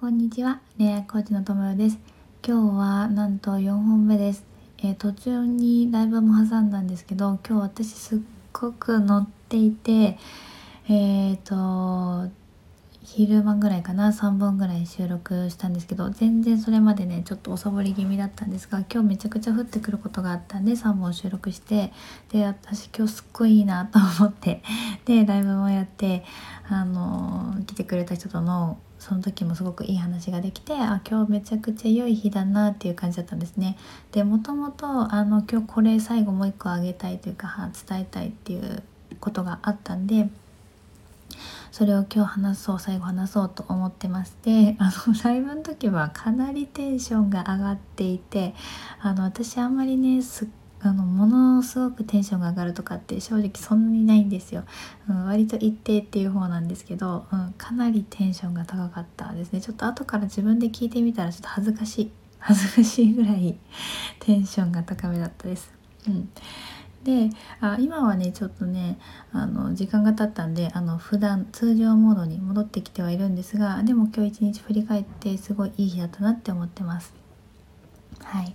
こんにちは、恋愛コーチのともよです。今日はなんと4本目です。えー、途中にライブも挟んだんですけど、今日私すっごく乗っていて、えっ、ー、と、昼間ぐらいかな？3本ぐらい収録したんですけど全然それまでねちょっとおサボり気味だったんですが今日めちゃくちゃ降ってくることがあったんで3本収録してで私今日すっごいいいなと思ってでライブもやってあの来てくれた人とのその時もすごくいい話ができてあ今日めちゃくちゃ良い日だなっていう感じだったんですね。でもともとあの今日これ最後もう一個あげたいというか伝えたいっていうことがあったんでそれを今日話そう最後話そうと思ってまして あのライブの時はかなりテンションが上がっていてあの私あんまりねすっあのものすごくテンションが上がるとかって正直そんなにないんですよ、うん、割と一定っていう方なんですけど、うん、かなりテンションが高かったですねちょっと後から自分で聞いてみたらちょっと恥ずかしい 恥ずかしいぐらいテンションが高めだったです。うん、であ今はねちょっとねあの時間が経ったんであの普段通常モードに戻ってきてはいるんですがでも今日一日振り返ってすごいいい日だったなって思ってます。はい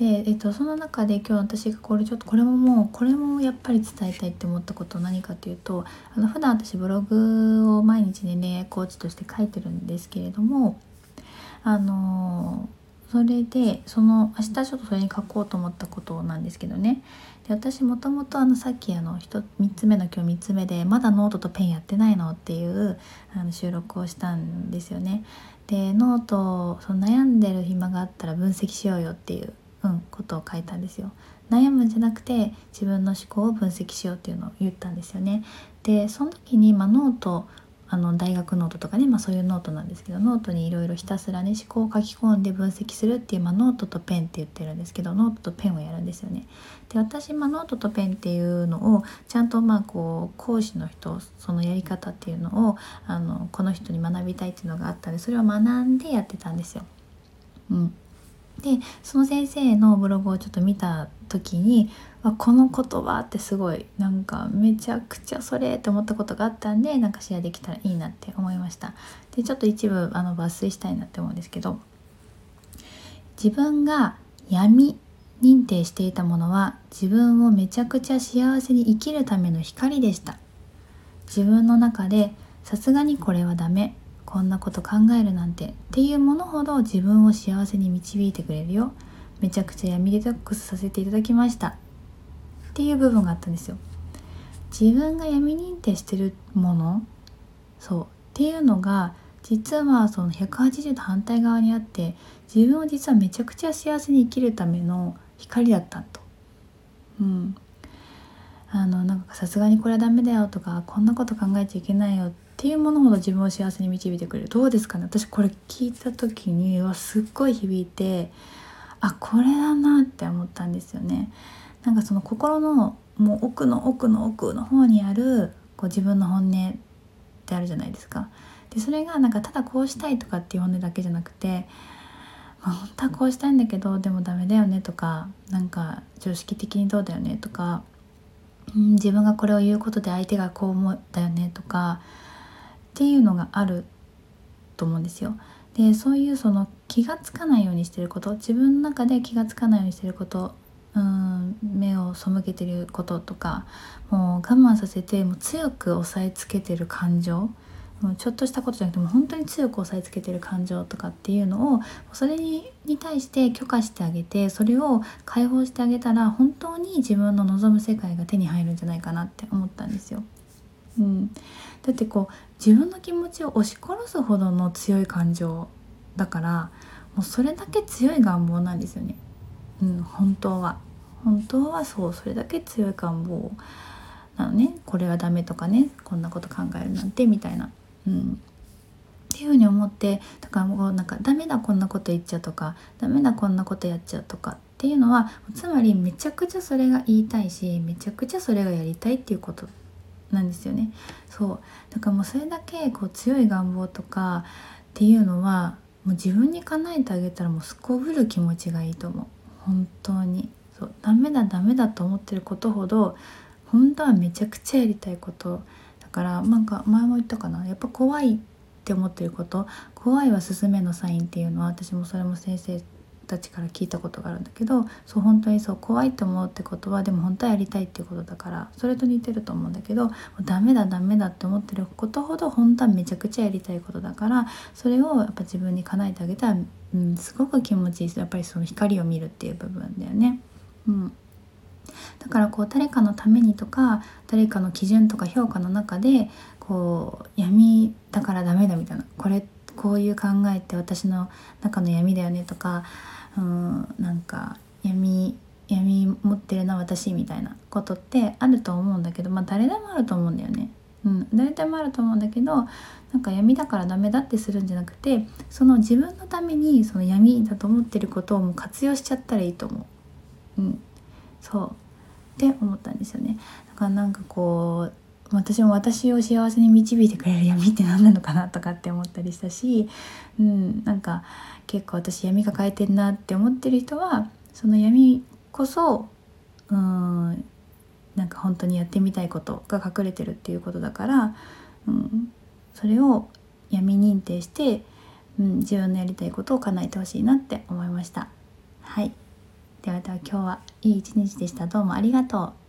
で、えっと、その中で今日私がこれちょっとこれももうこれもやっぱり伝えたいって思ったこと何かというとあの普段私ブログを毎日ね恋愛コーチとして書いてるんですけれどもあのそれでその明日ちょっとそれに書こうと思ったことなんですけどねで私もともとあのさっきあの 3, つ目の今日3つ目でまだノートとペンやってないのっていうあの収録をしたんですよね。でノートその悩んでる暇があったら分析しようよっていう、ことを書いたんですよ。悩むんじゃなくて自分の思考を分析しようっていうのを言ったんですよね。でその時に、まあ、ノートあの大学ノートとかね、まあ、そういうノートなんですけどノートにいろいろひたすらね思考を書き込んで分析するっていう、まあ、ノートとペンって言ってるんですけどノートとペンをやるんですよね。で私、まあ、ノートとペンっていうのをちゃんとまあこう講師の人そのやり方っていうのをあのこの人に学びたいっていうのがあったんでそれを学んでやってたんですよ。うん、でその先生のブログをちょっと見た時にこの言葉ってすごいなんかめちゃくちゃそれって思ったことがあったんでなんかシェアできたらいいなって思いました。でちょっと一部あの抜粋したいなって思うんですけど自分が闇認定していたものは自分をめちゃくちゃ幸せに生きるための光でした。自分の中でさすがにこれはダメ。こんなこと考えるなんてっていうものほど自分を幸せに導いてくれるよ。めちゃくちゃ闇デトックスさせていただきました。っていう部分があったんですよ。自分が闇認定してるものそうっていうのが実はその180度反対側にあって自分を実はめちゃくちゃ幸せに生きるための光だったと。うん、あのなんかさすがにこれはダメだよとかこんなこと考えちゃいけないよっていうものほど自分を幸せに導いてくれるどうですかね？私これ聞いた時にはすっごい響いてあこれだなって思ったんですよね。なんかその心のもう奥の奥の奥の方にあるこう自分の本音ってあるじゃないですか。でそれがなんかただこうしたいとかっていう本音だけじゃなくて、まあ、本当はこうしたいんだけどでもダメだよねとかなんか常識的にどうだよねとかうん、自分がこれを言うことで相手がこう思ったよねとかっていうのがあると思うんですよ。でそういうその気が付かないようにしてること自分の中で気が付かないようにしてることうん目を背けてることとかもう我慢させてもう強く押さえつけてる感情ちょっとしたことじゃなくても本当に強く押さえつけてる感情とかっていうのをそれに対して許可してあげてそれを解放してあげたら本当に自分の望む世界が手に入るんじゃないかなって思ったんですよ。うん、だってこう自分の気持ちを押し殺すほどの強い感情だからもうそれだけ強い願望なんですよね。うん、本当は。本当はそうそれだけ強い願望なのね。これはダメとかね。こんなこと考えるなんてみたいな。うん、っていうふうに思ってだからもうなんかダメだこんなこと言っちゃうとかダメだこんなことやっちゃうとかっていうのはつまりめちゃくちゃそれが言いたいしめちゃくちゃそれがやりたいっていうことなんですよね。そう。だからもうそれだけこう強い願望とかっていうのはもう自分に叶えてあげたらもうすこぶる気持ちがいいと思う。本当に。そう。ダメだダメだと思ってることほど本当はめちゃくちゃやりたいことからなんか前も言ったかなやっぱ怖いって思ってること怖いは進めのサインっていうのは私もそれも先生たちから聞いたことがあるんだけどそう本当にそう怖いって思うってことはでも本当はやりたいっていうことだからそれと似てると思うんだけどダメだダメだって思ってることほど本当はめちゃくちゃやりたいことだからそれをやっぱ自分に叶えてあげたら、うん、すごく気持ちいいやっぱりその光を見るっていう部分だよね。うんだからこう誰かのためにとか誰かの基準とか評価の中でこう闇だからダメだみたいなこれこういう考えって私の中の闇だよねとかうんなんか闇闇持ってるな私みたいなことってあると思うんだけどまあ誰でもあると思うんだよね。うん、誰でもあると思うんだけどなんか闇だからダメだってするんじゃなくてその自分のためにその闇だと思ってることをもう活用しちゃったらいいと思う。うん、そうって思ったんですよね。だからなんかこう私も私を幸せに導いてくれる闇って何なのかなとかって思ったりしたし、うん、なんか結構私闇抱えてんなって思ってる人はその闇こそうんなんか本当にやってみたいことが隠れてるっていうことだから、うん、それを闇認定して、うん、自分のやりたいことを叶えてほしいなって思いました。はいではでは今日はいい一日でした。どうもありがとう。